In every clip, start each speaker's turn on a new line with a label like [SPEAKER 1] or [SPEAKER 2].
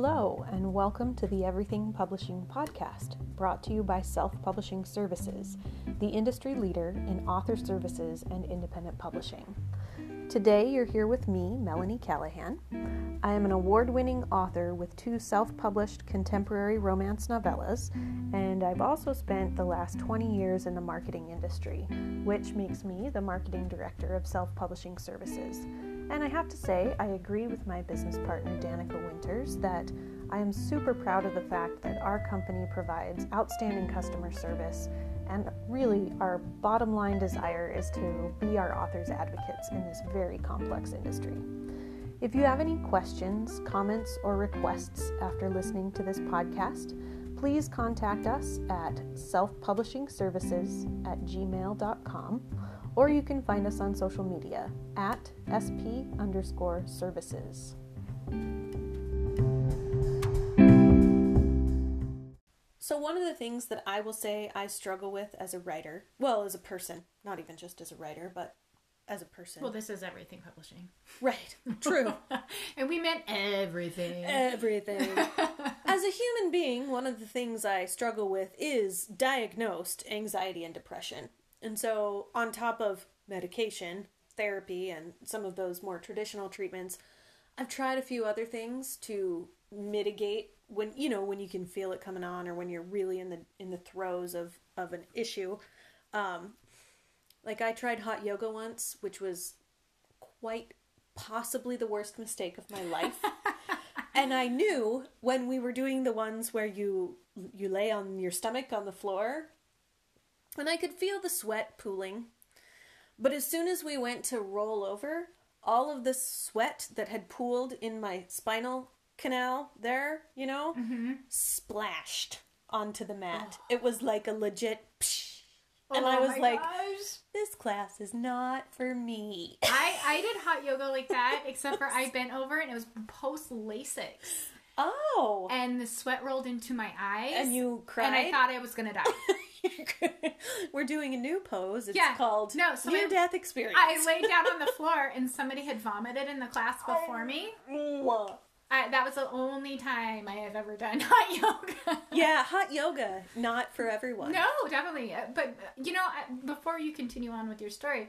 [SPEAKER 1] Hello, and welcome to the Everything Publishing Podcast, brought to you by Self Publishing Services, the industry leader in author services and independent publishing. Today, you're here with me, Melanie Callahan. I am an award winning author with two self published contemporary romance novellas, and I've also spent the last 20 years in the marketing industry, which makes me the marketing director of Self Publishing Services. And I have to say, I agree with my business partner, Danica Winters, that I am super proud of the fact that our company provides outstanding customer service and really, our bottom line desire is to be our authors' advocates in this very complex industry. If you have any questions, comments, or requests after listening to this podcast, please contact us at selfpublishingservices at gmail.com or you can find us on social media at sp underscore services. So, one of the things that I will say I struggle with as a writer, well, as a person, not even just as a writer, but as a person.
[SPEAKER 2] Well, this is everything publishing.
[SPEAKER 1] Right, true.
[SPEAKER 2] and we meant everything.
[SPEAKER 1] Everything. as a human being, one of the things I struggle with is diagnosed anxiety and depression. And so, on top of medication, therapy, and some of those more traditional treatments, I've tried a few other things to mitigate when you know when you can feel it coming on or when you're really in the in the throes of of an issue. Um like i tried hot yoga once which was quite possibly the worst mistake of my life. And i knew when we were doing the ones where you you lay on your stomach on the floor and i could feel the sweat pooling but as soon as we went to roll over all of the sweat that had pooled in my spinal canal there, you know,
[SPEAKER 2] mm-hmm.
[SPEAKER 1] splashed onto the mat. Oh. It was like a legit psh.
[SPEAKER 2] And
[SPEAKER 1] oh
[SPEAKER 2] I was like,
[SPEAKER 1] gosh. this class is not for me.
[SPEAKER 2] I, I did hot yoga like that, except for I bent over and it was post LASIK.
[SPEAKER 1] Oh.
[SPEAKER 2] And the sweat rolled into my eyes.
[SPEAKER 1] And you cried?
[SPEAKER 2] And I thought I was going to die.
[SPEAKER 1] We're doing a new pose. It's
[SPEAKER 2] yeah.
[SPEAKER 1] called
[SPEAKER 2] no, so
[SPEAKER 1] Near Death Experience.
[SPEAKER 2] I laid down on the floor and somebody had vomited in the class before me. I, that was the only time I have ever done hot yoga.
[SPEAKER 1] yeah, hot yoga, not for everyone.
[SPEAKER 2] No, definitely. But you know, before you continue on with your story,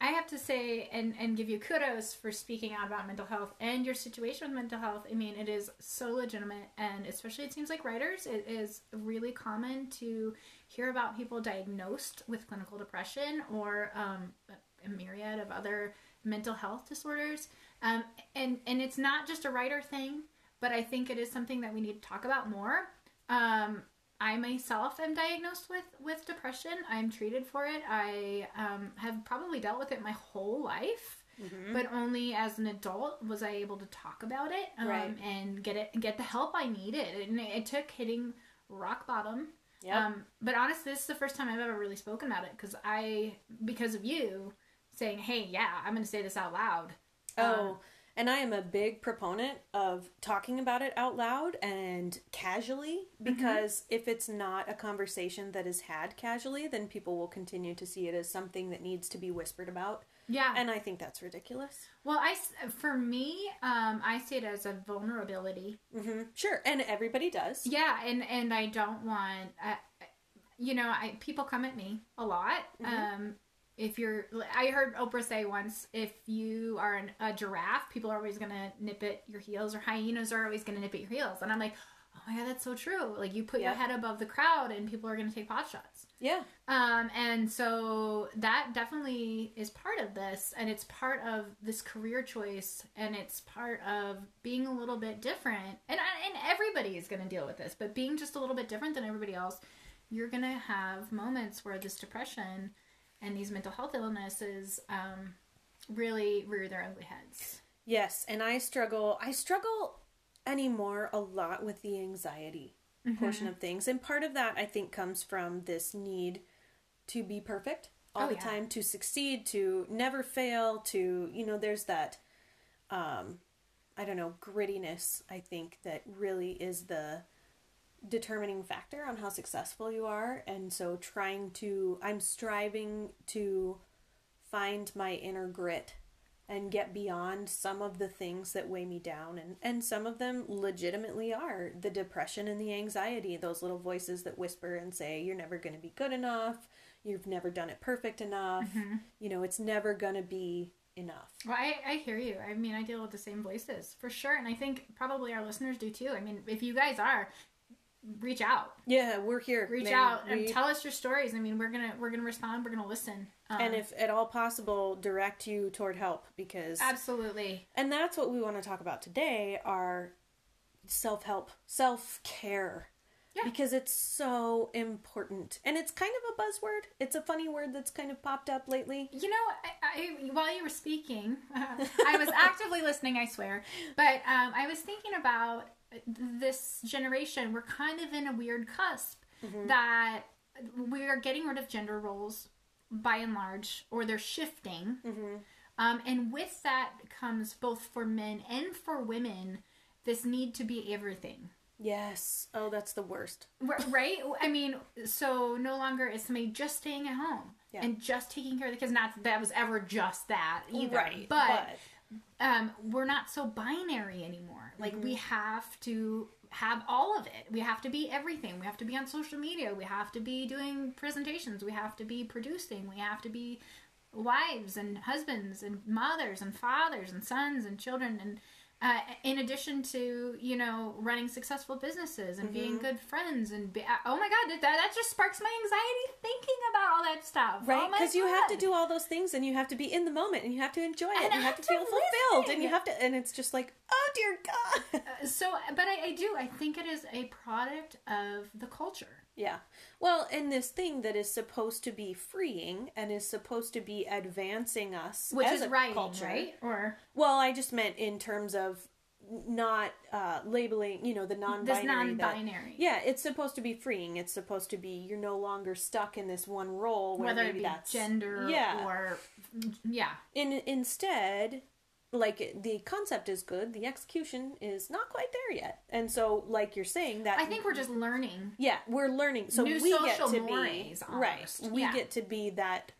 [SPEAKER 2] I have to say and and give you kudos for speaking out about mental health and your situation with mental health. I mean, it is so legitimate, and especially it seems like writers, it is really common to hear about people diagnosed with clinical depression or um, a myriad of other mental health disorders um, and and it's not just a writer thing, but I think it is something that we need to talk about more. Um, I myself am diagnosed with with depression. I'm treated for it. I um, have probably dealt with it my whole life, mm-hmm. but only as an adult was I able to talk about it um,
[SPEAKER 1] right.
[SPEAKER 2] and get it get the help I needed. And it took hitting rock bottom.
[SPEAKER 1] Yeah.
[SPEAKER 2] Um, but honestly, this is the first time I've ever really spoken about it because I because of you saying, "Hey, yeah, I'm going to say this out loud."
[SPEAKER 1] Oh, um, and I am a big proponent of talking about it out loud and casually mm-hmm. because mm-hmm. if it's not a conversation that is had casually, then people will continue to see it as something that needs to be whispered about.
[SPEAKER 2] Yeah.
[SPEAKER 1] And I think that's ridiculous.
[SPEAKER 2] Well, I for me, um, I see it as a vulnerability.
[SPEAKER 1] Mm-hmm. Sure, and everybody does.
[SPEAKER 2] Yeah, and and I don't want, uh, you know, I people come at me a lot. Mm-hmm. Um, if you're i heard oprah say once if you are an, a giraffe people are always going to nip at your heels or hyenas are always going to nip at your heels. And i'm like oh my god that's so true. Like you put your head above the crowd and people are going to take pot shots.
[SPEAKER 1] Yeah.
[SPEAKER 2] Um and so that definitely is part of this and it's part of this career choice and it's part of being a little bit different. And and everybody is going to deal with this but being just a little bit different than everybody else you're going to have moments where this depression and these mental health illnesses um, really rear their ugly heads.
[SPEAKER 1] Yes, and I struggle. I struggle anymore a lot with the anxiety mm-hmm. portion of things, and part of that I think comes from this need to be perfect all oh, the yeah. time, to succeed, to never fail, to you know, there's that. Um, I don't know grittiness. I think that really is the determining factor on how successful you are and so trying to i'm striving to find my inner grit and get beyond some of the things that weigh me down and and some of them legitimately are the depression and the anxiety those little voices that whisper and say you're never going to be good enough you've never done it perfect enough
[SPEAKER 2] Mm-hmm.
[SPEAKER 1] you know it's never going to be enough
[SPEAKER 2] Well, I, I hear you. I mean, I deal with the same voices for sure, and I think probably our listeners do too. I mean, if you guys are, reach out,
[SPEAKER 1] yeah we're here
[SPEAKER 2] reach
[SPEAKER 1] man.
[SPEAKER 2] out, and
[SPEAKER 1] We-
[SPEAKER 2] tell us your stories. I mean, we're gonna we're gonna respond. We're gonna listen. Um,
[SPEAKER 1] and if at all possible direct you toward help because
[SPEAKER 2] absolutely,
[SPEAKER 1] and that's what we want to talk about today are self-help self-care
[SPEAKER 2] Yeah.
[SPEAKER 1] because it's so important and it's kind of a buzzword it's a funny word that's kind of popped up lately
[SPEAKER 2] you know, I, I while you were speaking, I was actively listening. I swear, but um, I was thinking about this generation. We're kind of in a weird cusp that we are getting rid of gender roles by and large, or they're shifting. Um, and with that comes both for men and for women this need to be everything.
[SPEAKER 1] yes oh that's the worst
[SPEAKER 2] Right? I mean, so no longer is somebody just staying at home
[SPEAKER 1] Yeah.
[SPEAKER 2] and just taking care of the kids. Not that that was ever just that either.
[SPEAKER 1] right
[SPEAKER 2] But, um, we're not so binary anymore. Like we
[SPEAKER 1] Mm-hmm.
[SPEAKER 2] have to have all of it. We have to be everything. We have to be on social media. We have to be doing presentations. We have to be producing. We have to be wives and husbands and mothers and fathers and sons and children and uh, in addition to you know running successful businesses and
[SPEAKER 1] Mm-hmm.
[SPEAKER 2] being good friends and be, oh my god that that just sparks my anxiety thinking about all that stuff.
[SPEAKER 1] Right?
[SPEAKER 2] Oh
[SPEAKER 1] because you have to do all those things and you have to be in the moment and you have to enjoy it
[SPEAKER 2] And
[SPEAKER 1] and, you have
[SPEAKER 2] have
[SPEAKER 1] to feel
[SPEAKER 2] to
[SPEAKER 1] fulfilled and you have to and it's just like oh dear god.
[SPEAKER 2] So but I, I do i think it is a product of the culture
[SPEAKER 1] Yeah. Well, and this thing that is supposed to be freeing and is supposed to be advancing us
[SPEAKER 2] which
[SPEAKER 1] as
[SPEAKER 2] is
[SPEAKER 1] a
[SPEAKER 2] writing
[SPEAKER 1] culture.
[SPEAKER 2] right or
[SPEAKER 1] Well, I just meant in terms of not uh, labeling, you know, the non-binary. that-
[SPEAKER 2] non-binary
[SPEAKER 1] yeah, it's supposed to be freeing. It's supposed to be you're no longer stuck in this one role where
[SPEAKER 2] whether it be
[SPEAKER 1] that's
[SPEAKER 2] gender
[SPEAKER 1] Yeah.
[SPEAKER 2] or yeah
[SPEAKER 1] In instead, like the concept is good the execution is not quite there yet. And so like you're saying that
[SPEAKER 2] i think we're just learning.
[SPEAKER 1] Yeah we're learning. So
[SPEAKER 2] New
[SPEAKER 1] we get to be
[SPEAKER 2] almost.
[SPEAKER 1] right we
[SPEAKER 2] yeah.
[SPEAKER 1] get to be that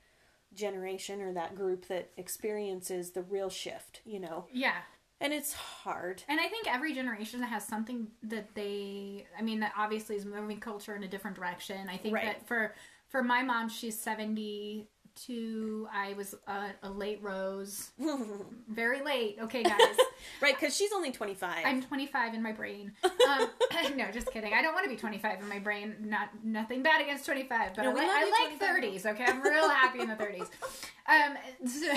[SPEAKER 1] generation or that group that experiences the real shift you know?
[SPEAKER 2] Yeah.
[SPEAKER 1] And it's hard.
[SPEAKER 2] And i think every generation has something that they i mean that obviously is moving culture in a different direction. I think
[SPEAKER 1] right.
[SPEAKER 2] that for for my mom she's 70 to I was uh, a late rose, very late. Okay, guys,
[SPEAKER 1] right? Because she's only twenty five.
[SPEAKER 2] I'm twenty five in my brain. Um, no, just kidding. I don't want to be twenty five in my brain. Not nothing bad against twenty five, but
[SPEAKER 1] no,
[SPEAKER 2] I, I like thirties. Okay, I'm real happy in the thirties. Um, so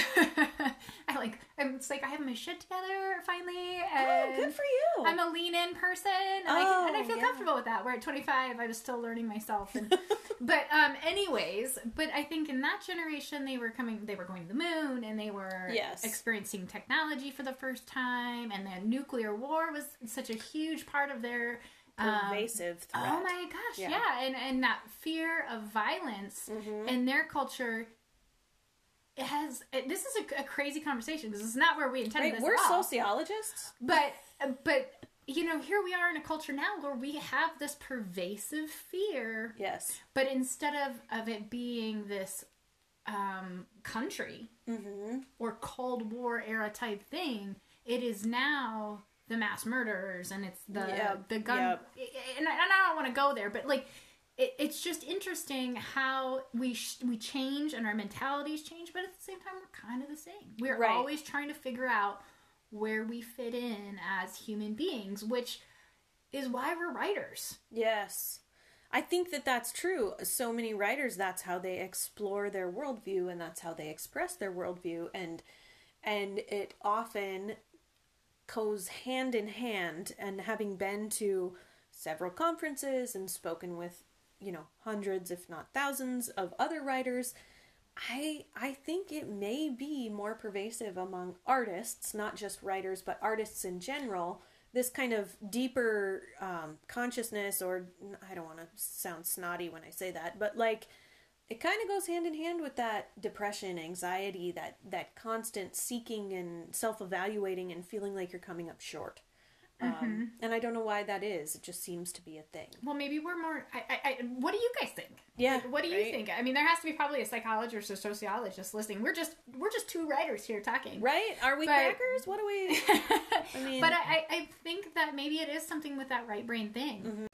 [SPEAKER 2] I like. I'm it's like I have my shit together finally.
[SPEAKER 1] Oh,
[SPEAKER 2] and oh,
[SPEAKER 1] good for you.
[SPEAKER 2] I'm a lean in person, and, oh, I, and I
[SPEAKER 1] oh,
[SPEAKER 2] feel
[SPEAKER 1] yeah.
[SPEAKER 2] comfortable with that. Where at twenty five, I was still learning myself. And, but um, anyways, but I think in that generation they were coming, they were going to the moon, and they were
[SPEAKER 1] Yes.
[SPEAKER 2] experiencing technology for the first time, and the nuclear war was such a huge part of their. Um,
[SPEAKER 1] Pervasive threat.
[SPEAKER 2] Oh my gosh,
[SPEAKER 1] Yeah.
[SPEAKER 2] yeah, and and that fear of violence
[SPEAKER 1] Mhm.
[SPEAKER 2] in their culture. It has. It, this is a, a crazy conversation because it's not where we intended
[SPEAKER 1] Right,
[SPEAKER 2] this.
[SPEAKER 1] we're sociologists.
[SPEAKER 2] but but you know here we are in a culture now where we have this pervasive fear
[SPEAKER 1] Yes.
[SPEAKER 2] but instead of of it being this um country
[SPEAKER 1] Mm-hmm.
[SPEAKER 2] or cold war era type thing it is now the mass murderers and it's the
[SPEAKER 1] Yep,
[SPEAKER 2] the gun
[SPEAKER 1] yep.
[SPEAKER 2] and, I, and I don't want to go there but like it, it's just interesting how we sh- we change and our mentalities change but at the same time we're kind of the same we're
[SPEAKER 1] Right.
[SPEAKER 2] always trying to figure out where we fit in as human beings which is why we're writers
[SPEAKER 1] Yes. I think that that's true. So many writers, that's how they explore their worldview and that's how they express their worldview. And and it often goes hand in hand. And having been to several conferences and spoken with, you know, hundreds, if not thousands, of other writers, I I think it may be more pervasive among artists, not just writers, but artists in general. This kind of deeper um, consciousness, or I don't want to sound snotty when I say that, but like it kind of goes hand in hand with that depression, anxiety, that that constant seeking and self evaluating and feeling like you're coming up short. Um, And I don't know why that is. It just seems to be a thing.
[SPEAKER 2] Well, maybe we're more. I, I, I, what do you guys think?
[SPEAKER 1] Yeah,
[SPEAKER 2] Like, what do you think? I mean, there has to be probably a psychologist or sociologist listening. We're just we're just two writers here talking.
[SPEAKER 1] Right? Are we
[SPEAKER 2] But-
[SPEAKER 1] crackers? What do we? I mean,
[SPEAKER 2] but I, I, I think that maybe it is something with that right brain thing.
[SPEAKER 1] Mm-hmm.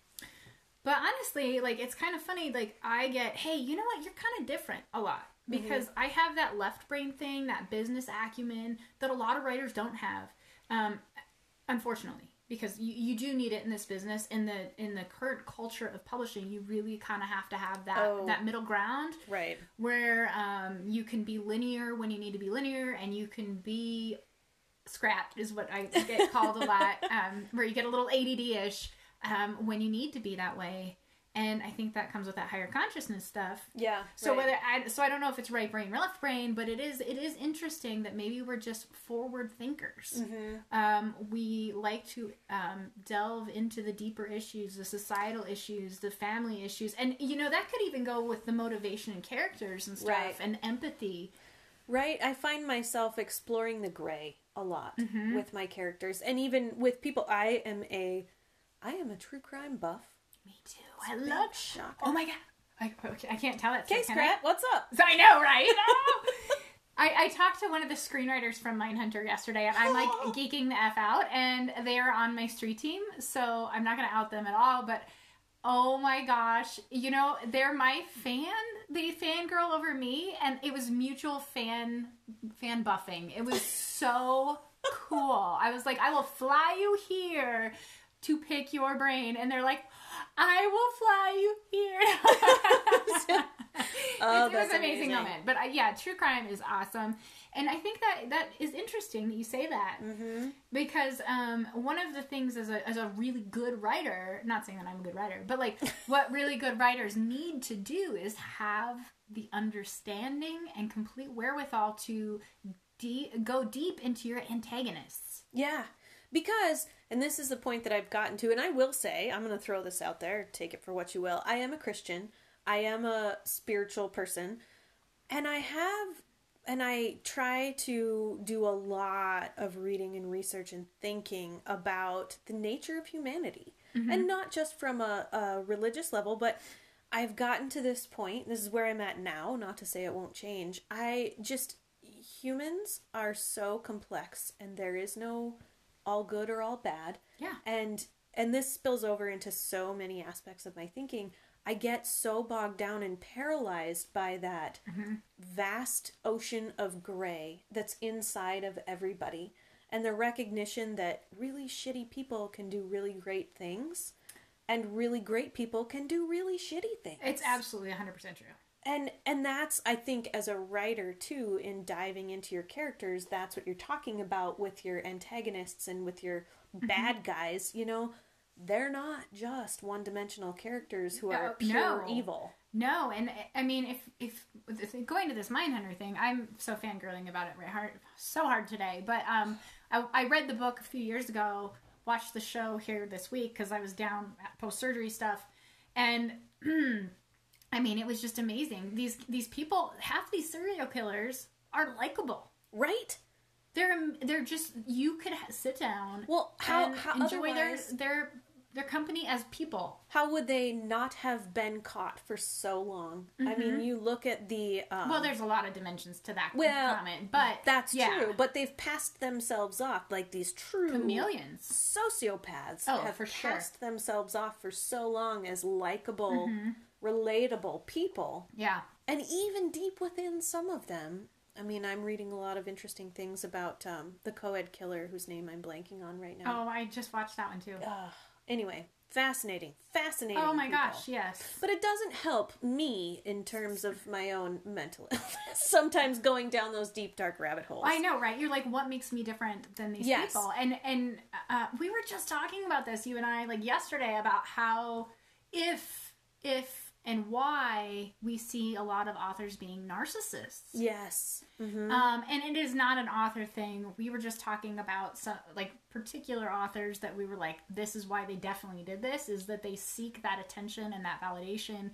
[SPEAKER 2] But honestly, like it's kind of funny. Like I get, hey, you know what? You're kind of different a lot
[SPEAKER 1] Mm-hmm.
[SPEAKER 2] because I have that left brain thing, that business acumen that a lot of writers don't have. Um, unfortunately, because you, you do need it in this business in the in the current culture of publishing. You really kind of have to have that
[SPEAKER 1] Oh.
[SPEAKER 2] that middle ground
[SPEAKER 1] right.
[SPEAKER 2] where um, you can be linear when you need to be linear and you can be scrapped is what I get called a lot um, where you get a little ADD-ish um, when you need to be that way and I think that comes with that higher consciousness stuff
[SPEAKER 1] Yeah.
[SPEAKER 2] so
[SPEAKER 1] right.
[SPEAKER 2] whether I so I don't know if it's right brain or left brain, but it is it is interesting that maybe we're just forward thinkers.
[SPEAKER 1] Mm-hmm.
[SPEAKER 2] Um, we like to um, delve into the deeper issues, the societal issues, the family issues, and you know that could even go with the motivation and characters and stuff
[SPEAKER 1] Right.
[SPEAKER 2] and empathy.
[SPEAKER 1] Right. I find myself exploring the gray a lot
[SPEAKER 2] Mm-hmm.
[SPEAKER 1] with my characters, and even with people. I am a, I am a true crime buff.
[SPEAKER 2] Me too. I love.
[SPEAKER 1] Shocker.
[SPEAKER 2] Oh my god. I, okay, I can't tell it. so
[SPEAKER 1] Okay,
[SPEAKER 2] I?
[SPEAKER 1] Scrat, what's up?
[SPEAKER 2] I know, right? I, I talked to one of the screenwriters from Mindhunter yesterday, and I'm like geeking the f out, and they are on my street team, so I'm not gonna out them at all. But oh my gosh, you know they're my fan. They fangirl over me, and it was mutual fan fan buffing. It was so cool. I was like, I will fly you here to pick your brain, and they're like, I will fly you here.
[SPEAKER 1] Oh,
[SPEAKER 2] it, was
[SPEAKER 1] that's
[SPEAKER 2] an amazing,
[SPEAKER 1] amazing.
[SPEAKER 2] moment. But uh, yeah, true crime is awesome, and I think that that is interesting that you say that
[SPEAKER 1] Mm-hmm.
[SPEAKER 2] because um, one of the things as a as a really good writer, not saying that I'm a good writer, but like what really good writers need to do is have the understanding and complete wherewithal to de- go deep into your antagonists.
[SPEAKER 1] Yeah. Because, and this is the point that I've gotten to, and I will say, I'm going to throw this out there, take it for what you will. I am a Christian, I am a spiritual person, and I have, and I try to do a lot of reading and research and thinking about the nature of humanity. Mm-hmm. And not just from a, a religious level, but I've gotten to this point. This is where I'm at now, not to say it won't change. I just, humans are so complex, and there is no all good or all bad
[SPEAKER 2] Yeah.
[SPEAKER 1] and and this spills over into so many aspects of my thinking i get so bogged down and paralyzed by that mm-hmm. vast ocean of gray that's inside of everybody and the recognition that really shitty people can do really great things and really great people can do really shitty things
[SPEAKER 2] It's absolutely 100% true.
[SPEAKER 1] And and that's i think as a writer too in diving into your characters that's what you're talking about with your antagonists and with your
[SPEAKER 2] Mm-hmm.
[SPEAKER 1] bad guys you know they're not just one-dimensional characters who are
[SPEAKER 2] No,
[SPEAKER 1] pure
[SPEAKER 2] no.
[SPEAKER 1] evil
[SPEAKER 2] No, and I mean, if if going to this Mindhunter thing, I'm so fangirling about it right hard, so hard today. But um, I, I read the book a few years ago, watched the show here this week because I was down post surgery stuff, and I mean, it was just amazing. These these people, half these serial killers are likable.
[SPEAKER 1] right
[SPEAKER 2] They're they're just you could ha- sit down
[SPEAKER 1] well how,
[SPEAKER 2] and
[SPEAKER 1] how
[SPEAKER 2] enjoy their their their company as people.
[SPEAKER 1] how would they not have been caught for so long i mean you look at the um,
[SPEAKER 2] Mm-hmm. Well, there's a lot of dimensions to that
[SPEAKER 1] Well,
[SPEAKER 2] comment, but
[SPEAKER 1] that's
[SPEAKER 2] yeah.
[SPEAKER 1] true but they've passed themselves off like these true
[SPEAKER 2] chameleons.
[SPEAKER 1] sociopaths
[SPEAKER 2] Oh,
[SPEAKER 1] have
[SPEAKER 2] for sure.
[SPEAKER 1] passed themselves off for so long as likable,
[SPEAKER 2] Mm-hmm.
[SPEAKER 1] Relatable people.
[SPEAKER 2] Yeah.
[SPEAKER 1] And even deep within some of them, I mean, I'm reading a lot of interesting things about um, the co ed killer whose name I'm blanking on right now.
[SPEAKER 2] Oh, I just watched that one too.
[SPEAKER 1] Anyway, fascinating. Fascinating.
[SPEAKER 2] Oh my
[SPEAKER 1] people.
[SPEAKER 2] gosh, yes.
[SPEAKER 1] But it doesn't help me in terms of my own mental illness. Sometimes going down those deep, dark rabbit holes.
[SPEAKER 2] I know, right? You're like, what makes me different than these
[SPEAKER 1] Yes.
[SPEAKER 2] people? And and uh, we were just talking about this, you and I, like yesterday, about how if if and why we see a lot of authors being narcissists.
[SPEAKER 1] Yes. hmm
[SPEAKER 2] Um, and it is not an author thing. We were just talking about some like particular authors that we were like, this is why they definitely did this, is that they seek that attention and that validation.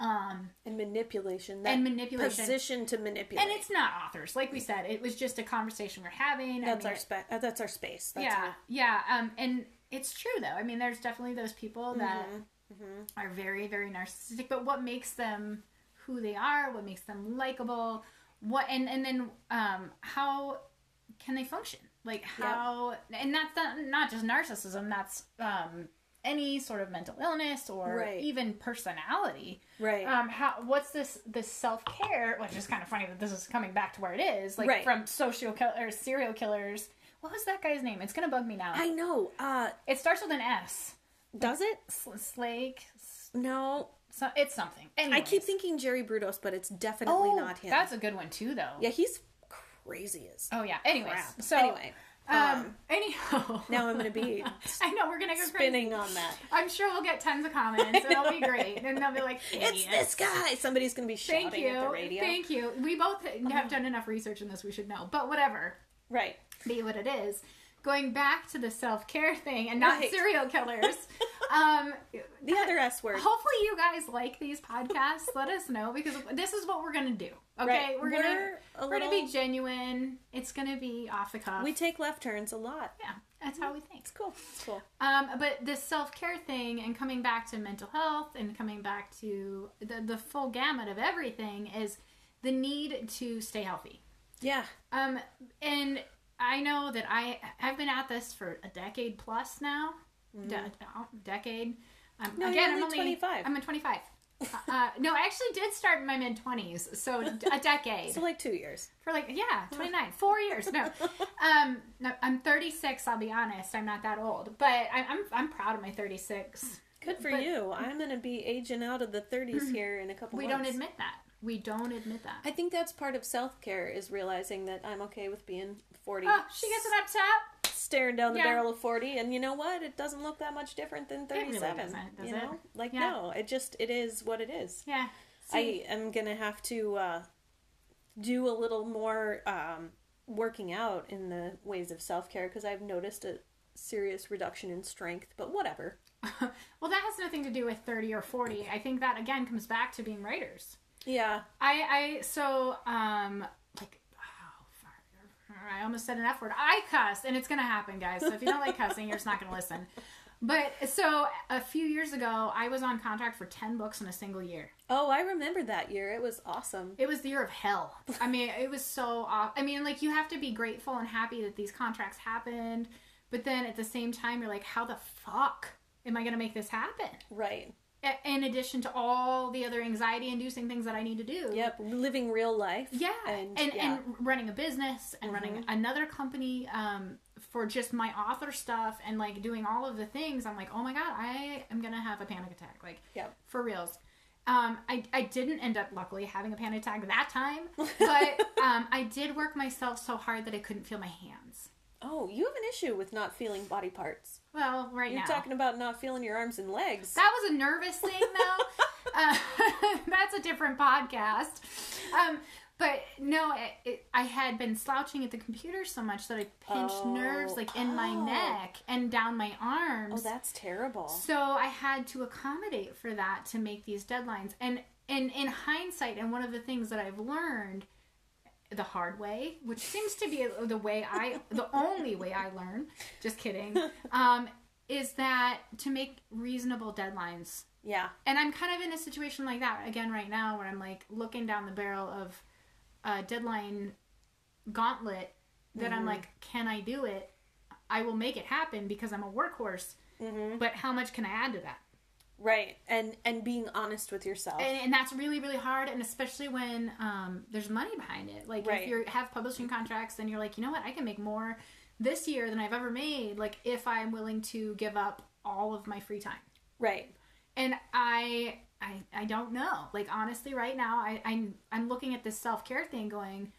[SPEAKER 2] Um,
[SPEAKER 1] And manipulation. That
[SPEAKER 2] And manipulation.
[SPEAKER 1] Position to manipulate.
[SPEAKER 2] and it's not authors, like we said. It was just a conversation we're having. I
[SPEAKER 1] That's
[SPEAKER 2] mean,
[SPEAKER 1] our spa- uh, that's our space. That's
[SPEAKER 2] yeah,
[SPEAKER 1] our-
[SPEAKER 2] yeah. Um, and it's true though. I mean, there's definitely those people that
[SPEAKER 1] Mhm.
[SPEAKER 2] are very, very narcissistic. But what makes them who they are? What makes them likable? What and and then um, how can they function? Like how? And that's not, not just narcissism. That's um, any sort of mental illness or
[SPEAKER 1] Right.
[SPEAKER 2] even personality.
[SPEAKER 1] Right.
[SPEAKER 2] Um, how? What's this? This self care, which is kind of funny that this is coming back to where it is, like
[SPEAKER 1] Right.
[SPEAKER 2] from social kill- or serial killers. What was that guy's name? It's gonna bug me now.
[SPEAKER 1] I know. Uh,
[SPEAKER 2] it starts with an S.
[SPEAKER 1] does it?
[SPEAKER 2] Sl- Slake.
[SPEAKER 1] No.
[SPEAKER 2] So it's something.
[SPEAKER 1] I keep thinking Jerry Brudos, but it's definitely
[SPEAKER 2] Oh,
[SPEAKER 1] not him.
[SPEAKER 2] That's a good one too, though.
[SPEAKER 1] yeah, he's crazy as
[SPEAKER 2] Oh yeah. Anyways,
[SPEAKER 1] crap.
[SPEAKER 2] so
[SPEAKER 1] anyway,
[SPEAKER 2] um,
[SPEAKER 1] um,
[SPEAKER 2] anyhow,
[SPEAKER 1] now I'm gonna be
[SPEAKER 2] I know we're gonna go crazy.
[SPEAKER 1] spinning on that.
[SPEAKER 2] I'm sure we'll get tons of comments. And it'll be great, and they'll be like,
[SPEAKER 1] It's this guy. Somebody's gonna be shouting
[SPEAKER 2] Thank you.
[SPEAKER 1] at the radio.
[SPEAKER 2] Thank you. We both have done enough research in this. We should know, but whatever.
[SPEAKER 1] right.
[SPEAKER 2] Be what it is. Going back to the self care thing and not
[SPEAKER 1] Right.
[SPEAKER 2] serial killers. um,
[SPEAKER 1] The other S word.
[SPEAKER 2] hopefully you guys like these podcasts. Let us know because this is what we're gonna do. Okay,
[SPEAKER 1] Right.
[SPEAKER 2] we're gonna
[SPEAKER 1] We're a
[SPEAKER 2] we're gonna be genuine. It's gonna be off the cuff.
[SPEAKER 1] We take left turns a lot.
[SPEAKER 2] yeah, that's how we think.
[SPEAKER 1] It's cool. It's cool.
[SPEAKER 2] Um, but this self care thing and coming back to mental health and coming back to the the full gamut of everything is the need to stay healthy.
[SPEAKER 1] Yeah.
[SPEAKER 2] Um, and I know that I I've been at this for a decade plus now. De- uh, decade. Um,
[SPEAKER 1] Mm-hmm. No,
[SPEAKER 2] again, I'm
[SPEAKER 1] only
[SPEAKER 2] only
[SPEAKER 1] 25.
[SPEAKER 2] I'm a 25. uh, no, I actually did start in my mid 20s, so a decade
[SPEAKER 1] So like two years.
[SPEAKER 2] for like yeah 29 four years no um no, i'm 36 i'll be honest i'm not that old but I, i'm i'm proud of my 36
[SPEAKER 1] Good for
[SPEAKER 2] But-
[SPEAKER 1] you. I'm gonna be aging out of the 30s here in a couple.
[SPEAKER 2] we
[SPEAKER 1] months.
[SPEAKER 2] We don't admit that we don't admit that
[SPEAKER 1] I think that's part of self care is realizing that I'm okay with being 40.
[SPEAKER 2] oh she gets it up top
[SPEAKER 1] staring down the
[SPEAKER 2] Yeah.
[SPEAKER 1] barrel of 40 and you know what it doesn't look that much different than
[SPEAKER 2] really
[SPEAKER 1] 37
[SPEAKER 2] doesn't, does
[SPEAKER 1] you
[SPEAKER 2] it?
[SPEAKER 1] know like
[SPEAKER 2] Yeah.
[SPEAKER 1] no it just it is what it is
[SPEAKER 2] yeah
[SPEAKER 1] i am gonna have to uh do a little more um working out in the ways of self-care because i've noticed a serious reduction in strength but whatever
[SPEAKER 2] well that has nothing to do with 30 or 40 i think that again comes back to being writers
[SPEAKER 1] yeah
[SPEAKER 2] i i so um. I almost said an F word. I cuss, and it's gonna happen, guys. So if you don't like cussing, you're just not gonna listen. But so a few years ago, I was on contract for ten books in a single year.
[SPEAKER 1] oh i remember that year it was awesome
[SPEAKER 2] It was the year of hell. I mean, it was so off. I mean, like you have to be grateful and happy that these contracts happened, but then at the same time, you're like, how the fuck am I gonna make this happen?
[SPEAKER 1] right
[SPEAKER 2] In addition to all the other anxiety-inducing things that I need to do.
[SPEAKER 1] yep living real life
[SPEAKER 2] Yeah,
[SPEAKER 1] and,
[SPEAKER 2] and
[SPEAKER 1] yeah.
[SPEAKER 2] and running a business and running another company um, for just my author stuff and like doing all of the things. I'm like, oh my god, I am gonna have a panic attack, like
[SPEAKER 1] Yep.
[SPEAKER 2] for reals. Um, I I didn't end up luckily having a panic attack that time, but um, I did work myself so hard that I couldn't feel my hands.
[SPEAKER 1] oh you have an issue with not feeling body parts
[SPEAKER 2] Well, right now
[SPEAKER 1] you're
[SPEAKER 2] now.
[SPEAKER 1] talking about not feeling your arms and legs
[SPEAKER 2] That was a nervous thing, though. uh, that's a different podcast. Um, but no, it, it, I had been slouching at the computer so much that I pinched
[SPEAKER 1] Oh.
[SPEAKER 2] nerves like in my
[SPEAKER 1] Oh.
[SPEAKER 2] neck and down my arms.
[SPEAKER 1] oh that's terrible
[SPEAKER 2] so I had to accommodate for that to make these deadlines. And and in hindsight, and one of the things that I've learned the hard way, which seems to be the way I, the only way I learn. Just kidding. Um, is that to make reasonable deadlines
[SPEAKER 1] yeah
[SPEAKER 2] and I'm kind of in a situation like that again right now where I'm like looking down the barrel of a deadline gauntlet that I'm like, can I do it? I will make it happen because I'm a workhorse.
[SPEAKER 1] mm-hmm.
[SPEAKER 2] But how much can I add to that?
[SPEAKER 1] Right, and and being honest with yourself.
[SPEAKER 2] And, and that's really really hard, and especially when um, there's money behind it. Like
[SPEAKER 1] Right.
[SPEAKER 2] if you have publishing contracts, then you're like, you know what, I can make more this year than I've ever made. Like if I'm willing to give up all of my free time.
[SPEAKER 1] right.
[SPEAKER 2] and I, I I don't know. Like honestly, right now, I I'm I'm looking at this self care thing, going,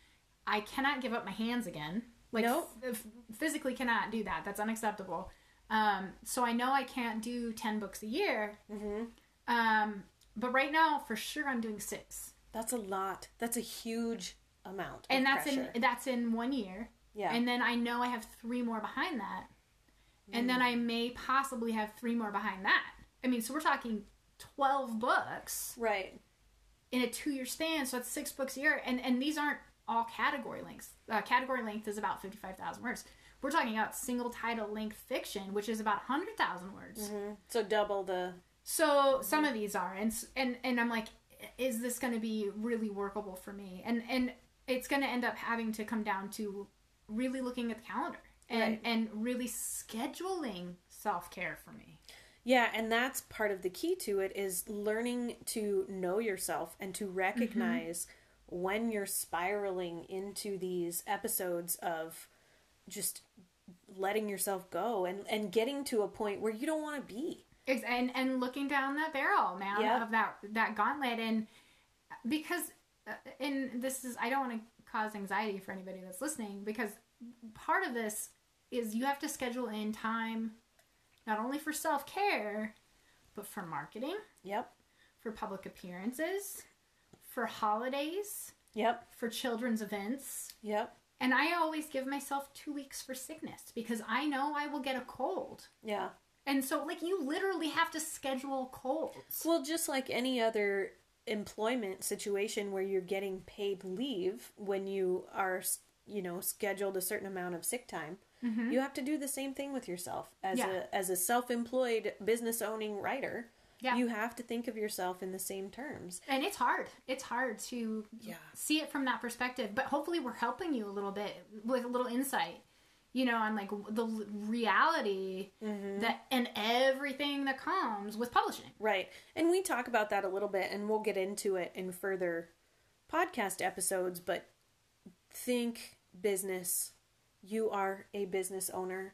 [SPEAKER 2] I cannot give up my hands again. Like
[SPEAKER 1] Nope.
[SPEAKER 2] f- physically cannot do that. That's unacceptable. Um, so I know I can't do ten books a year.
[SPEAKER 1] Mm-hmm.
[SPEAKER 2] Um, but right now, for sure, I'm doing six,
[SPEAKER 1] That's a lot. That's a huge amount. Of
[SPEAKER 2] and that's
[SPEAKER 1] pressure.
[SPEAKER 2] in that's in one year.
[SPEAKER 1] yeah.
[SPEAKER 2] And then I know I have three more behind that, and
[SPEAKER 1] Mm.
[SPEAKER 2] then I may possibly have three more behind that. I mean, so we're talking twelve books.
[SPEAKER 1] right.
[SPEAKER 2] in a two year span, so it's six books a year, and and these aren't all category lengths. Uh, category length is about 55,000 words. We're talking about single title length fiction, which is about 100,000 words. Mm-hmm.
[SPEAKER 1] So double the.
[SPEAKER 2] So some of these are, and and and I'm like, is this going to be really workable for me? And and it's going to end up having to come down to really looking at the calendar and
[SPEAKER 1] Right.
[SPEAKER 2] and really scheduling self care for me.
[SPEAKER 1] Yeah, and that's part of the key to it is learning to know yourself and to mm-hmm. recognize when you're spiraling into these episodes of just letting yourself go and and getting to a point where you don't want to be.
[SPEAKER 2] And and looking down that barrel, man,
[SPEAKER 1] Yep.
[SPEAKER 2] of that that gauntlet, and because uh, and this is I don't want to cause anxiety for anybody that's listening because part of this is you have to schedule in time not only for self care but for marketing,
[SPEAKER 1] Yep.
[SPEAKER 2] for public appearances, for holidays,
[SPEAKER 1] Yep.
[SPEAKER 2] for children's events.
[SPEAKER 1] Yep.
[SPEAKER 2] And I always give myself two weeks for sickness because I know I will get a cold.
[SPEAKER 1] Yeah.
[SPEAKER 2] And so, like, you literally have to schedule colds.
[SPEAKER 1] Well, just like any other employment situation where you're getting paid leave when you are, you know, scheduled a certain amount of sick time, you have to do the same thing with yourself as
[SPEAKER 2] Mm-hmm. Yeah.
[SPEAKER 1] a as a self-employed business owning writer.
[SPEAKER 2] Yeah.
[SPEAKER 1] You have to think of yourself in the same terms.
[SPEAKER 2] And it's hard. It's hard to
[SPEAKER 1] Yeah.
[SPEAKER 2] see it from that perspective. But hopefully, we're helping you a little bit with a little insight, you know, on like the reality
[SPEAKER 1] Mm-hmm.
[SPEAKER 2] that and everything that comes with publishing.
[SPEAKER 1] Right. And we talk about that a little bit and we'll get into it in further podcast episodes, but think business. You are a business owner.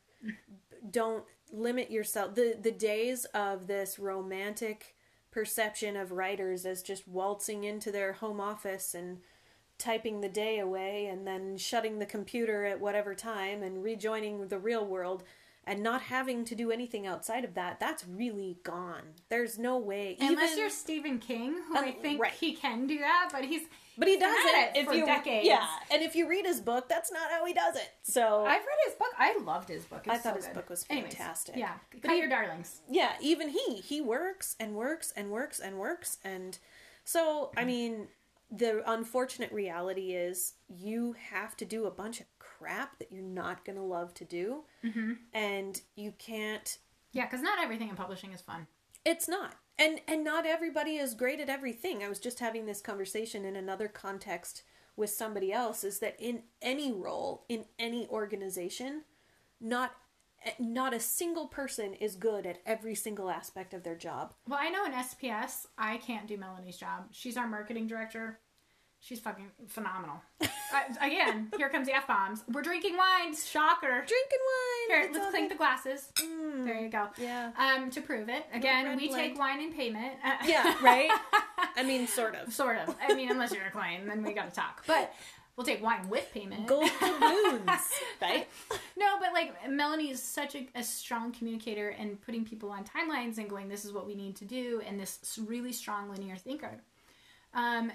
[SPEAKER 1] Don't limit yourself. The the days of this romantic perception of writers as just waltzing into their home office and typing the day away and then shutting the computer at whatever time and rejoining the real world and not having to do anything outside of that that's really gone there's no way
[SPEAKER 2] Unless
[SPEAKER 1] even-
[SPEAKER 2] you're Stephen King, who I think
[SPEAKER 1] right.
[SPEAKER 2] he can do that, but he's
[SPEAKER 1] but he does it, if
[SPEAKER 2] for
[SPEAKER 1] you
[SPEAKER 2] decades.
[SPEAKER 1] yeah and if you read his book that's not how he does it so
[SPEAKER 2] I've read his book. I loved his book. It's
[SPEAKER 1] I thought
[SPEAKER 2] so
[SPEAKER 1] his
[SPEAKER 2] good.
[SPEAKER 1] book was
[SPEAKER 2] Anyways,
[SPEAKER 1] fantastic.
[SPEAKER 2] yeah,
[SPEAKER 1] But
[SPEAKER 2] cut
[SPEAKER 1] he-
[SPEAKER 2] your darlings.
[SPEAKER 1] yeah even he he works and works and works and works and so i mean the unfortunate reality is you have to do a bunch of crap that you're not going to love to do mm-hmm. and you can't
[SPEAKER 2] Yeah, because not everything in publishing is fun.
[SPEAKER 1] it's not and and not everybody is great at everything i was just having this conversation in another context with somebody else is that in any role in any organization not not a single person is good at every single aspect of their job
[SPEAKER 2] Well, I know in SPS, I can't do Melanie's job. She's our marketing director. She's fucking phenomenal. uh, again, here comes the f bombs. We're drinking wine. Shocker.
[SPEAKER 1] drinking wine
[SPEAKER 2] Here, let's clink the glasses.
[SPEAKER 1] Mm,
[SPEAKER 2] There you go.
[SPEAKER 1] yeah
[SPEAKER 2] Um, to prove it, again, we take wine in payment. Uh,
[SPEAKER 1] yeah right i mean sort of
[SPEAKER 2] sort of. I mean, unless you're a client, then we got to talk. But we'll take wine with payment.
[SPEAKER 1] gold balloons right
[SPEAKER 2] No, but like Melanie is such a, a strong communicator and putting people on timelines and going, this is what we need to do, and this really strong linear thinker. Um,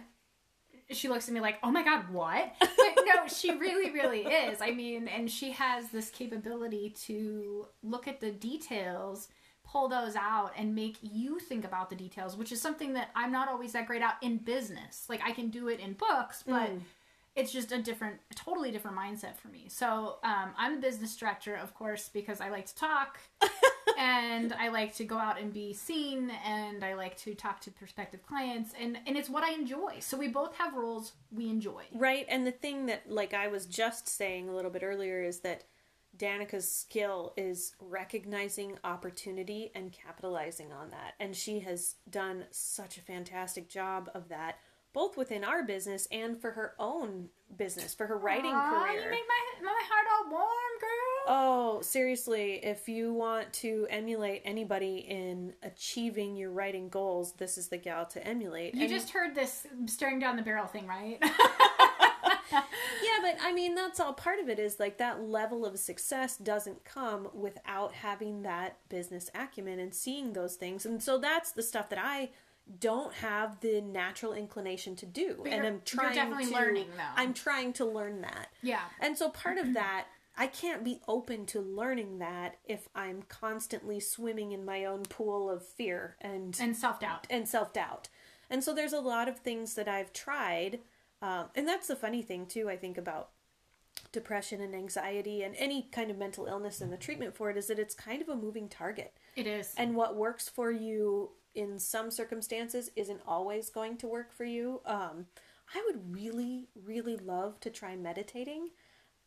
[SPEAKER 2] she looks at me like, oh my god, what? But no, she really, really is. I mean, and she has this capability to look at the details, pull those out, and make you think about the details, which is something that I'm not always that great at in business. Like, I can do it in books, but it's just a different, a totally different mindset for me. So um, I'm the business director, of course, because I like to talk and I like to go out and be seen and I like to talk to prospective clients and, and it's what I enjoy. So we both have roles we enjoy.
[SPEAKER 1] Right, and the thing that, like I was just saying a little bit earlier, is that Danica's skill is recognizing opportunity and capitalizing on that. And she has done such a fantastic job of that, both within our business and for her own business, for her writing
[SPEAKER 2] Aw,
[SPEAKER 1] career.
[SPEAKER 2] You make my, my heart all warm, girl.
[SPEAKER 1] Oh, seriously, if you want to emulate anybody in achieving your writing goals, this is the gal to emulate.
[SPEAKER 2] you
[SPEAKER 1] And-
[SPEAKER 2] just heard this staring down the barrel thing, right?
[SPEAKER 1] Yeah, but I mean, that's all part of it is like that level of success doesn't come without having that business acumen and seeing those things. And so that's the stuff that I don't have the natural inclination to do. and
[SPEAKER 2] you're-
[SPEAKER 1] I'm
[SPEAKER 2] you're
[SPEAKER 1] trying
[SPEAKER 2] definitely
[SPEAKER 1] to
[SPEAKER 2] learning, though.
[SPEAKER 1] I'm trying to learn that.
[SPEAKER 2] yeah.
[SPEAKER 1] And so part of that I can't be open to learning that if I'm constantly swimming in my own pool of fear and
[SPEAKER 2] And self doubt.
[SPEAKER 1] and self doubt. And so there's a lot of things that I've tried Um, and that's the funny thing too. I think about depression and anxiety and any kind of mental illness and the treatment for it is that it's kind of a moving target.
[SPEAKER 2] It is.
[SPEAKER 1] And what works for you in some circumstances isn't always going to work for you. Um, I would really, really love to try meditating.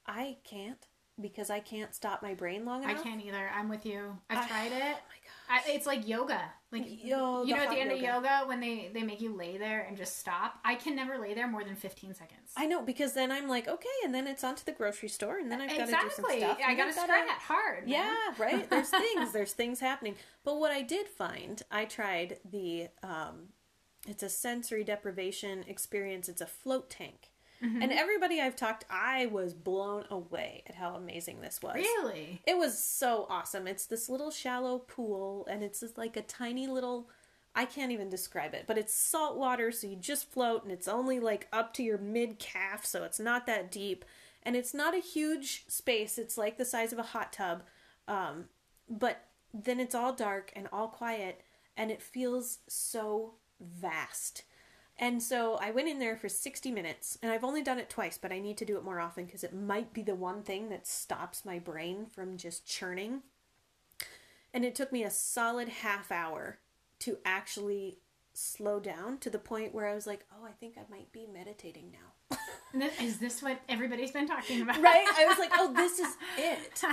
[SPEAKER 1] I can't because I can't stop my brain long enough.
[SPEAKER 2] I can't either. I'm with you. I've
[SPEAKER 1] I-
[SPEAKER 2] tried it.
[SPEAKER 1] Oh my
[SPEAKER 2] I, it's like yoga. Like
[SPEAKER 1] Yo,
[SPEAKER 2] you know, at the end of
[SPEAKER 1] yoga.
[SPEAKER 2] yoga when they they make you lay there and just stop. I can never lay there more than 15 seconds.
[SPEAKER 1] I know because then I'm like, okay, and then it's on to the grocery store, and then I've got to do some stuff.
[SPEAKER 2] I got to scratch hard. man.
[SPEAKER 1] Yeah, right. There's things. There's things happening. But what I did find, I tried the. Um, it's a sensory deprivation experience. It's a float tank,
[SPEAKER 2] Mm-hmm.
[SPEAKER 1] and everybody I've talked, I was blown away at how amazing this was.
[SPEAKER 2] Really?
[SPEAKER 1] It was so awesome. It's this little shallow pool, and it's just like a tiny little. I can't even describe it, but it's salt water, so you just float, and it's only like up to your mid calf, so it's not that deep, and it's not a huge space. It's like the size of a hot tub, um, but then it's all dark and all quiet, and it feels so vast. And so I went in there for 60 minutes, and I've only done it twice, but I need to do it more often because it might be the one thing that stops my brain from just churning. And it took me a solid half hour to actually slow down to the point where I was like, oh, I think I might be meditating now.
[SPEAKER 2] Is this what everybody's been talking about?
[SPEAKER 1] right? I was like, oh, this is it.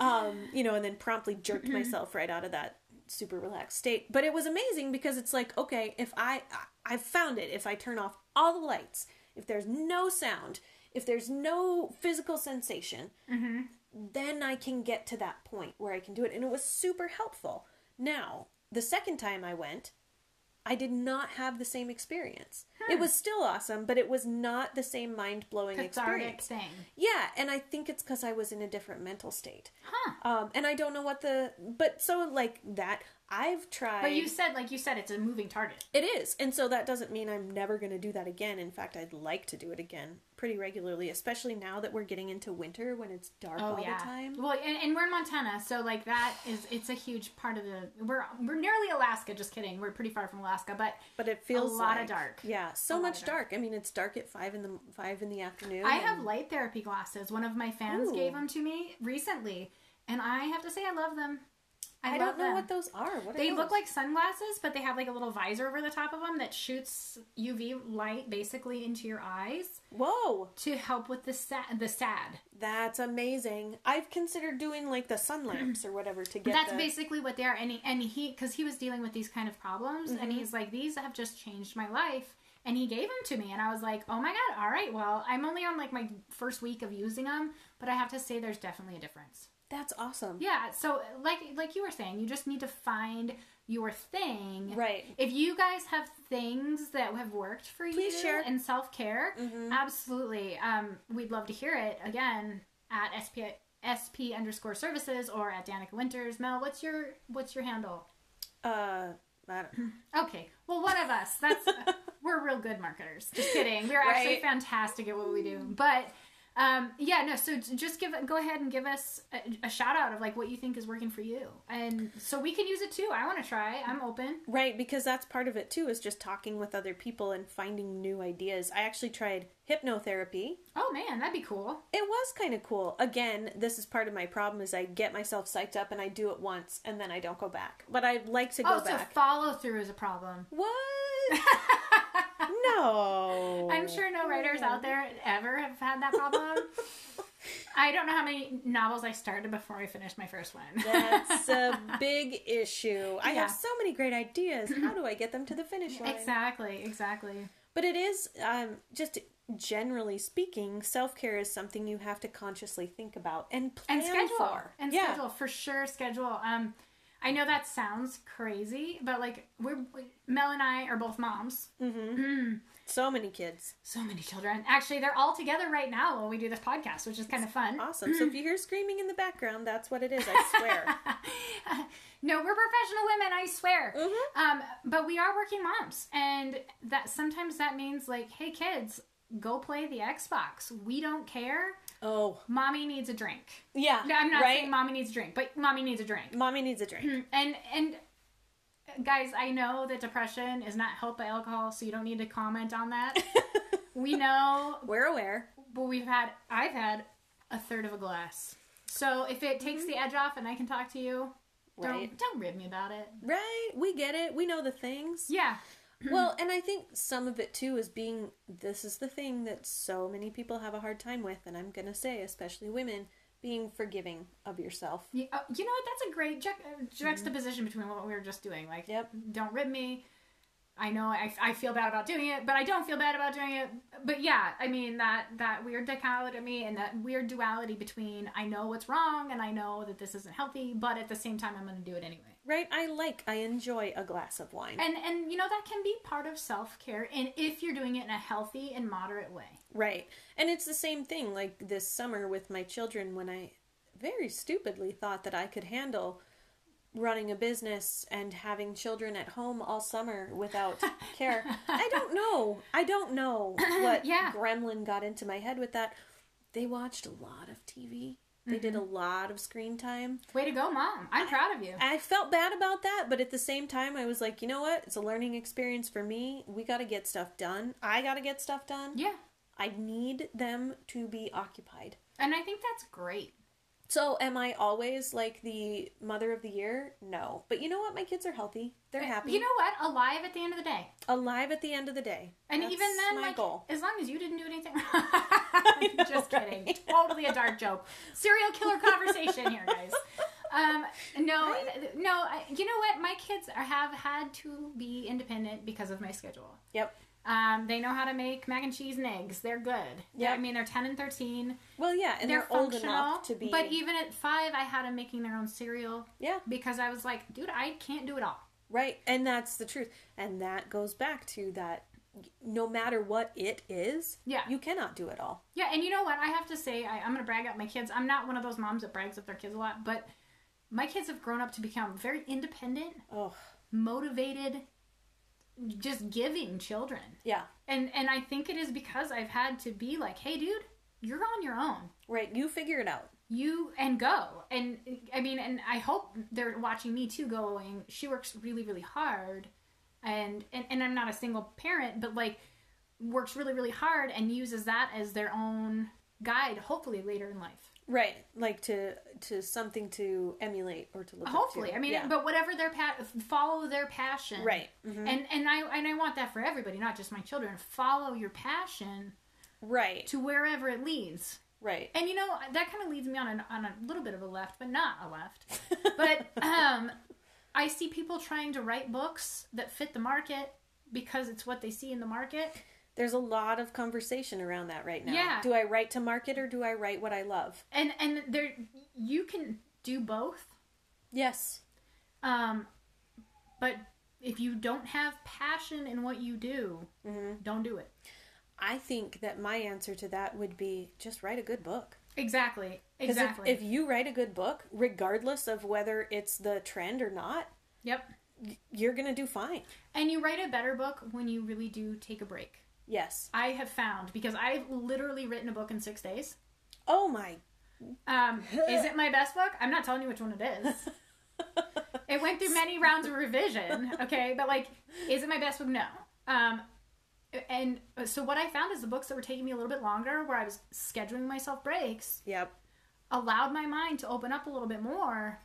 [SPEAKER 1] Um, you know, and then promptly jerked myself right out of that super relaxed state. But it was amazing because it's like, okay, if I I've found it, if I turn off all the lights, if there's no sound, if there's no physical sensation, mm-hmm. then I can get to that point where I can do it. And it was super helpful. Now, the second time I went, I did not have the same experience. It was still awesome, but it was not the same mind blowing experience.
[SPEAKER 2] thing.
[SPEAKER 1] Yeah, and I think it's because I was in a different mental state.
[SPEAKER 2] Huh.
[SPEAKER 1] Um, and I don't know what the, but so like that, I've tried.
[SPEAKER 2] But you said, like you said, it's a moving target.
[SPEAKER 1] It is, and so that doesn't mean I'm never going to do that again. In fact, I'd like to do it again pretty regularly, especially now that we're getting into winter when it's dark
[SPEAKER 2] Oh
[SPEAKER 1] all
[SPEAKER 2] yeah.
[SPEAKER 1] the time.
[SPEAKER 2] Well, and, and we're in Montana, so like that is it's a huge part of the we're we're nearly Alaska. Just kidding. We're pretty far from Alaska, but
[SPEAKER 1] But it feels a
[SPEAKER 2] lot of dark.
[SPEAKER 1] Yeah, so much
[SPEAKER 2] of
[SPEAKER 1] dark. I mean, it's dark at five in the five in the afternoon.
[SPEAKER 2] I have light therapy glasses. One of my fans
[SPEAKER 1] Ooh.
[SPEAKER 2] gave them to me recently, and I have to say I love them. I,
[SPEAKER 1] I don't know
[SPEAKER 2] them.
[SPEAKER 1] what those are. What are
[SPEAKER 2] They
[SPEAKER 1] those?
[SPEAKER 2] look like sunglasses, but they have like a little visor over the top of them that shoots UV light basically into your eyes
[SPEAKER 1] Whoa,
[SPEAKER 2] to help with the sad. The sad.
[SPEAKER 1] that's amazing. I've considered doing like the sun lamps or whatever to get.
[SPEAKER 2] That's
[SPEAKER 1] the,
[SPEAKER 2] basically what they are. And he, and he, because he was dealing with these kind of problems,
[SPEAKER 1] Mm-hmm.
[SPEAKER 2] and he's like, these have just changed my life. And he gave them to me, and I was like, oh my god, all right, well, I'm only on like my first week of using them, but I have to say, there's definitely a difference.
[SPEAKER 1] That's awesome.
[SPEAKER 2] Yeah. So like like you were saying, you just need to find your thing.
[SPEAKER 1] Right.
[SPEAKER 2] If you guys have things that have worked for
[SPEAKER 1] Please
[SPEAKER 2] you
[SPEAKER 1] share.
[SPEAKER 2] and self care,
[SPEAKER 1] Mhm.
[SPEAKER 2] absolutely. Um, we'd love to hear it again at SP SP underscore services or at Danica Winters. Mel, what's your what's your handle?
[SPEAKER 1] Uh,
[SPEAKER 2] Okay, well, one of us. That's we're real good marketers. Just kidding. We're actually
[SPEAKER 1] Right.
[SPEAKER 2] fantastic at what we do. But um, yeah, no. So just give go ahead and give us a, a shout out of like what you think is working for you, and so we can use it too. I want to try. I'm open.
[SPEAKER 1] right, because that's part of it too. Is just talking with other people and finding new ideas. I actually tried hypnotherapy.
[SPEAKER 2] Oh man, that'd be cool.
[SPEAKER 1] It was kind of cool. Again, this is part of my problem is I get myself psyched up and I do it once and then I don't go back. But I'd like to go
[SPEAKER 2] oh, so
[SPEAKER 1] back.
[SPEAKER 2] follow through is a problem.
[SPEAKER 1] what? no.
[SPEAKER 2] I'm sure no writers out there ever have had that problem. I don't know how many novels I started before I finished my first one.
[SPEAKER 1] That's a big issue. I
[SPEAKER 2] Yeah.
[SPEAKER 1] have so many great ideas. How do I get them to the finish line?
[SPEAKER 2] exactly, exactly.
[SPEAKER 1] But it is um, just generally speaking, self care is something you have to consciously think about and plan
[SPEAKER 2] and schedule
[SPEAKER 1] for.
[SPEAKER 2] and
[SPEAKER 1] yeah.
[SPEAKER 2] schedule for sure schedule um i know that sounds crazy but like we're mel and i are both moms
[SPEAKER 1] hmm So many kids.
[SPEAKER 2] so many children actually they're all together right now while we do this podcast which is kind of fun
[SPEAKER 1] Awesome. so if you hear screaming in the background, that's what it is. I swear.
[SPEAKER 2] no we're professional women i swear
[SPEAKER 1] Mhm.
[SPEAKER 2] um but we are working moms and that sometimes that means like hey kids go play the xbox we don't care
[SPEAKER 1] Oh,
[SPEAKER 2] mommy needs a drink
[SPEAKER 1] yeah.
[SPEAKER 2] No, i'm not
[SPEAKER 1] right?
[SPEAKER 2] saying mommy needs a drink but mommy needs a drink
[SPEAKER 1] Mommy needs a drink.
[SPEAKER 2] Hmm, and and guys i know that depression is not helped by alcohol so you don't need to comment on that we know,
[SPEAKER 1] We're aware.
[SPEAKER 2] but we've had, I've had a third of a glass. So if it takes the mm-hmm. edge off and I can talk to you,
[SPEAKER 1] Right.
[SPEAKER 2] don't don't rib me about it.
[SPEAKER 1] Right. We get it. We know the things.
[SPEAKER 2] Yeah,
[SPEAKER 1] well, and I think some of it too is being this is the thing that so many people have a hard time with, and I'm going to say, especially women, being forgiving of yourself.
[SPEAKER 2] Yeah, uh, you know what? That's a great ju- uh, juxtaposition between what we were just doing. Like,
[SPEAKER 1] Yep.
[SPEAKER 2] don't rip me. I know I, I feel bad about doing it, but I don't feel bad about doing it. But yeah, I mean that that weird dichotomy and that weird duality between I know what's wrong and I know that this isn't healthy, but at the same time I'm going to do it anyway.
[SPEAKER 1] Right? I like, I enjoy a glass of wine.
[SPEAKER 2] And and you know that can be part of self care, and if you're doing it in a healthy and moderate way.
[SPEAKER 1] Right. And it's the same thing like this summer with my children when I very stupidly thought that I could handle running a business and having children at home all summer without care. I don't know. I don't know what
[SPEAKER 2] Yeah.
[SPEAKER 1] gremlin got into my head with that. They watched a lot of TV. They did a mm-hmm. lot of screen time.
[SPEAKER 2] Way to go, mom! I'm proud of you.
[SPEAKER 1] I felt bad about that, but at the same time, I was like, you know what? It's a learning experience for me. We got to get stuff done. I got to get stuff done.
[SPEAKER 2] Yeah,
[SPEAKER 1] I need them to be occupied.
[SPEAKER 2] and I think that's great.
[SPEAKER 1] So, am I always like the mother of the year? No. But you know what? My kids are healthy. They're happy.
[SPEAKER 2] You know what? Alive at the end of the day.
[SPEAKER 1] alive at the end of the day.
[SPEAKER 2] And
[SPEAKER 1] That's
[SPEAKER 2] even then, like,
[SPEAKER 1] goal.
[SPEAKER 2] as long as you didn't do anything.
[SPEAKER 1] know,
[SPEAKER 2] Just kidding.
[SPEAKER 1] right?
[SPEAKER 2] Totally a dark joke. Serial killer conversation here, guys. Um, no,
[SPEAKER 1] Right?
[SPEAKER 2] no. I, you know what? My kids are, have had to be independent because of my schedule.
[SPEAKER 1] Yep.
[SPEAKER 2] Um, they know how to make mac and cheese and eggs. They're good.
[SPEAKER 1] Yeah,
[SPEAKER 2] I mean, they're ten and thirteen.
[SPEAKER 1] Well, yeah, and
[SPEAKER 2] they're,
[SPEAKER 1] they're, old
[SPEAKER 2] functional.
[SPEAKER 1] enough to be.
[SPEAKER 2] But even at five, I had them making their own cereal
[SPEAKER 1] yeah,
[SPEAKER 2] because I was like, dude, I can't do it all.
[SPEAKER 1] Right. And that's the truth. And that goes back to that. No matter what it is,
[SPEAKER 2] Yeah.
[SPEAKER 1] you cannot do it all.
[SPEAKER 2] Yeah, and you know what? I have to say, I, I'm going to brag up my kids. I'm not one of those moms that brags up their kids a lot, but my kids have grown up to become very independent,
[SPEAKER 1] Oh,
[SPEAKER 2] motivated, just giving children.
[SPEAKER 1] yeah.
[SPEAKER 2] And and I think it is because I've had to be like, hey, dude, you're on your own.
[SPEAKER 1] Right. You figure it out.
[SPEAKER 2] You and go. And I mean, and I hope they're watching me too, going. She works really, really hard, and and and I'm not a single parent, but like works really, really hard and uses that as their own guide. Hopefully later in life.
[SPEAKER 1] Right. Like to to something to emulate or to look up to.
[SPEAKER 2] Hopefully, I mean,
[SPEAKER 1] Yeah.
[SPEAKER 2] but whatever their pa- follow their passion,
[SPEAKER 1] Right. Mhm.
[SPEAKER 2] And and I and I want that for everybody, not just my children. Follow your passion
[SPEAKER 1] Right.
[SPEAKER 2] to wherever it leads.
[SPEAKER 1] Right.
[SPEAKER 2] And you know that kind of leads me on an, on a little bit of a left, but not a left. But um, I see people trying to write books that fit the market because it's what they see in the market.
[SPEAKER 1] There's a lot of conversation around that right now.
[SPEAKER 2] Yeah.
[SPEAKER 1] Do I write to market or do I write what I love?
[SPEAKER 2] And and there you can do both.
[SPEAKER 1] Yes.
[SPEAKER 2] Um, but if you don't have passion in what you do,
[SPEAKER 1] hmm
[SPEAKER 2] don't do it.
[SPEAKER 1] I think that my answer to that would be just write a good book.
[SPEAKER 2] Exactly. Exactly.
[SPEAKER 1] If, if you write a good book, regardless of whether it's the trend or not,
[SPEAKER 2] yep.
[SPEAKER 1] you're going to do fine.
[SPEAKER 2] And you write a better book when you really do take a break.
[SPEAKER 1] Yes.
[SPEAKER 2] I have found because I've literally written a book in six days.
[SPEAKER 1] Oh my.
[SPEAKER 2] Um, is it my best book? I'm not telling you which one it is. It went through many rounds of revision, okay? But like, is it my best book? No. Um, and so what I found is the books that were taking me a little bit longer, where I was scheduling myself breaks,
[SPEAKER 1] Yep.
[SPEAKER 2] allowed my mind to open up a little bit more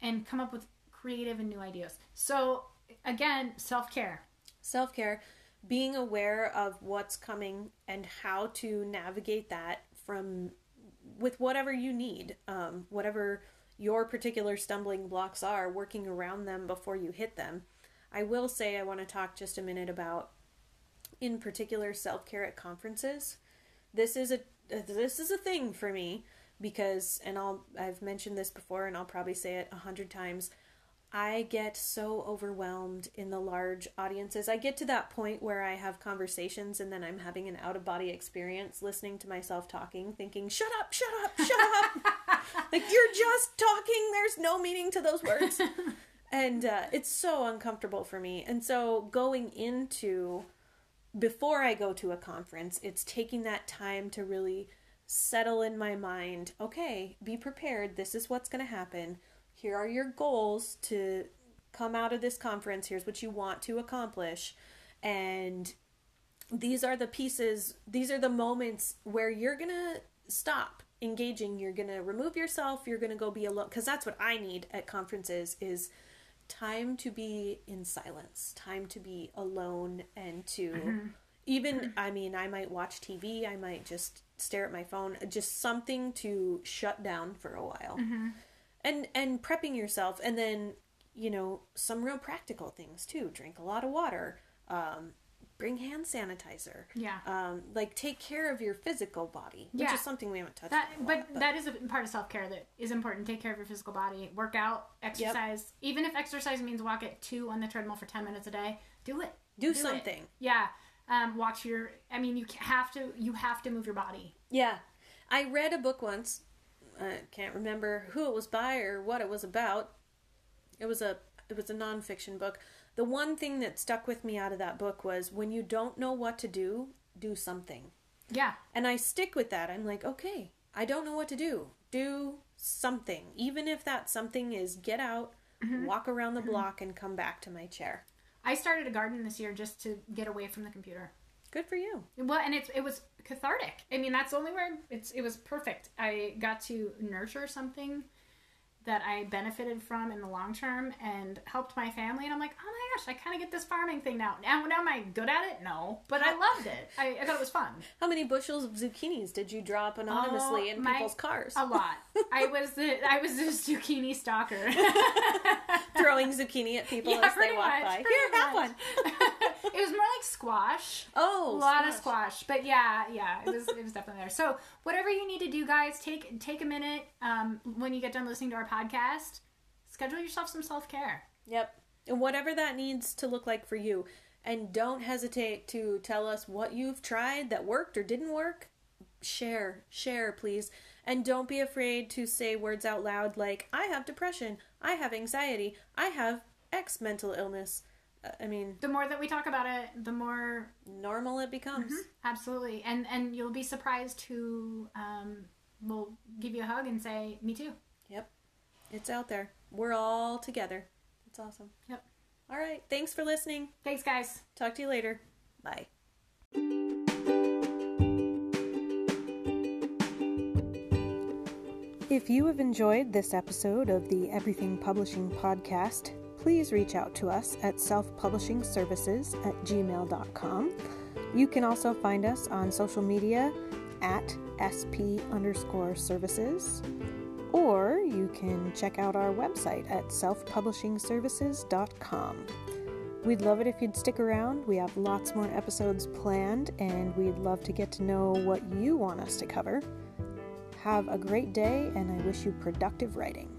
[SPEAKER 2] and come up with creative and new ideas. So again, self care.
[SPEAKER 1] Self care, being aware of what's coming and how to navigate that from with whatever you need, um, whatever your particular stumbling blocks are, working around them before you hit them. I will say I want to talk just a minute about, in particular, self care at conferences. This is a this is a thing for me because, and I'll I've mentioned this before, and I'll probably say it a hundred times. I get so overwhelmed in the large audiences. I get to that point where I have conversations and then I'm having an out of body experience listening to myself talking, thinking, shut up, shut up, shut up. like, you're just talking. There's no meaning to those words. and uh, it's so uncomfortable for me. And so going into, before I go to a conference, it's taking that time to really settle in my mind okay, be prepared. This is what's going to happen here are your goals to come out of this conference here's what you want to accomplish and these are the pieces, these are the moments where you're going to stop engaging, you're going to remove yourself, you're going to go be alone cuz that's what I need at conferences is time to be in silence, time to be alone and to mm-hmm. even mm-hmm. I mean, I might watch TV, I might just stare at my phone, just something to shut down for a while. Mm-hmm. And and prepping yourself and then, you know, some real practical things too. Drink a lot of water. Um bring hand sanitizer.
[SPEAKER 2] Yeah.
[SPEAKER 1] Um like take care of your physical body, which
[SPEAKER 2] Yeah.
[SPEAKER 1] is something we haven't touched
[SPEAKER 2] That,
[SPEAKER 1] on a
[SPEAKER 2] but,
[SPEAKER 1] lot,
[SPEAKER 2] that is a part of self care that is important. Take care of your physical body. Work out, exercise. Even if exercise means walk at two on the treadmill for ten minutes a day, do it.
[SPEAKER 1] do,
[SPEAKER 2] it.
[SPEAKER 1] something.
[SPEAKER 2] Yeah. Um, watch your. I mean, you have to. You have to move your body.
[SPEAKER 1] Yeah. I read a book once. I can't remember who it was by or what it was about. It was a it was a nonfiction book. The one thing that stuck with me out of that book was when you don't know what to do, do something.
[SPEAKER 2] Yeah.
[SPEAKER 1] And I stick with that. I'm like, okay, I don't know what to do. Do something. Even if that something is get out, mm-hmm. walk around the mm-hmm. block and come back to my chair.
[SPEAKER 2] I started a garden this year just to get away from the computer.
[SPEAKER 1] Good for you.
[SPEAKER 2] Well, and it's it was cathartic. I mean, that's the only word. It's it was perfect. I got to nurture something that I benefited from in the long term and helped my family. And I'm like, oh my gosh, I kind of get this farming thing now. Now, now am I good at it? No, but I loved it. I, I thought it was fun.
[SPEAKER 1] How many bushels of zucchinis did you drop anonymously
[SPEAKER 2] Oh,
[SPEAKER 1] in
[SPEAKER 2] my-
[SPEAKER 1] people's cars?
[SPEAKER 2] A lot. I was the I was the zucchini stalker.
[SPEAKER 1] Throwing zucchini at people
[SPEAKER 2] Yeah,
[SPEAKER 1] as they walk
[SPEAKER 2] much,
[SPEAKER 1] by. Here, have one.
[SPEAKER 2] it was more like squash.
[SPEAKER 1] Oh,
[SPEAKER 2] a lot of squash but yeah yeah it was it was definitely there so whatever you need to do guys take take a minute um, when you get done listening to our podcast schedule yourself some self-care
[SPEAKER 1] Yep. And whatever that needs to look like for you. And don't hesitate to tell us what you've tried that worked or didn't work. Share, share, please. And don't be afraid to say words out loud like, I have depression, I have anxiety, I have X mental illness. Uh, I mean,
[SPEAKER 2] the more that we talk about it the more
[SPEAKER 1] normal it becomes.
[SPEAKER 2] absolutely and and you'll be surprised who um, will give you a hug and say me too
[SPEAKER 1] Yep. It's out there. We're all together. It's awesome.
[SPEAKER 2] Yep.
[SPEAKER 1] All right. Thanks for listening.
[SPEAKER 2] thanks guys
[SPEAKER 1] Talk to you later. Bye. If you have enjoyed this episode of the Everything Publishing Podcast, please reach out to us at selfpublishingservices at gmail.com. You can also find us on social media at sp underscore services, or you can check out our website at selfpublishingservices.com. We'd love it if you'd stick around. We have lots more episodes planned, and we'd love to get to know what you want us to cover. Have a great day, and I wish you productive writing.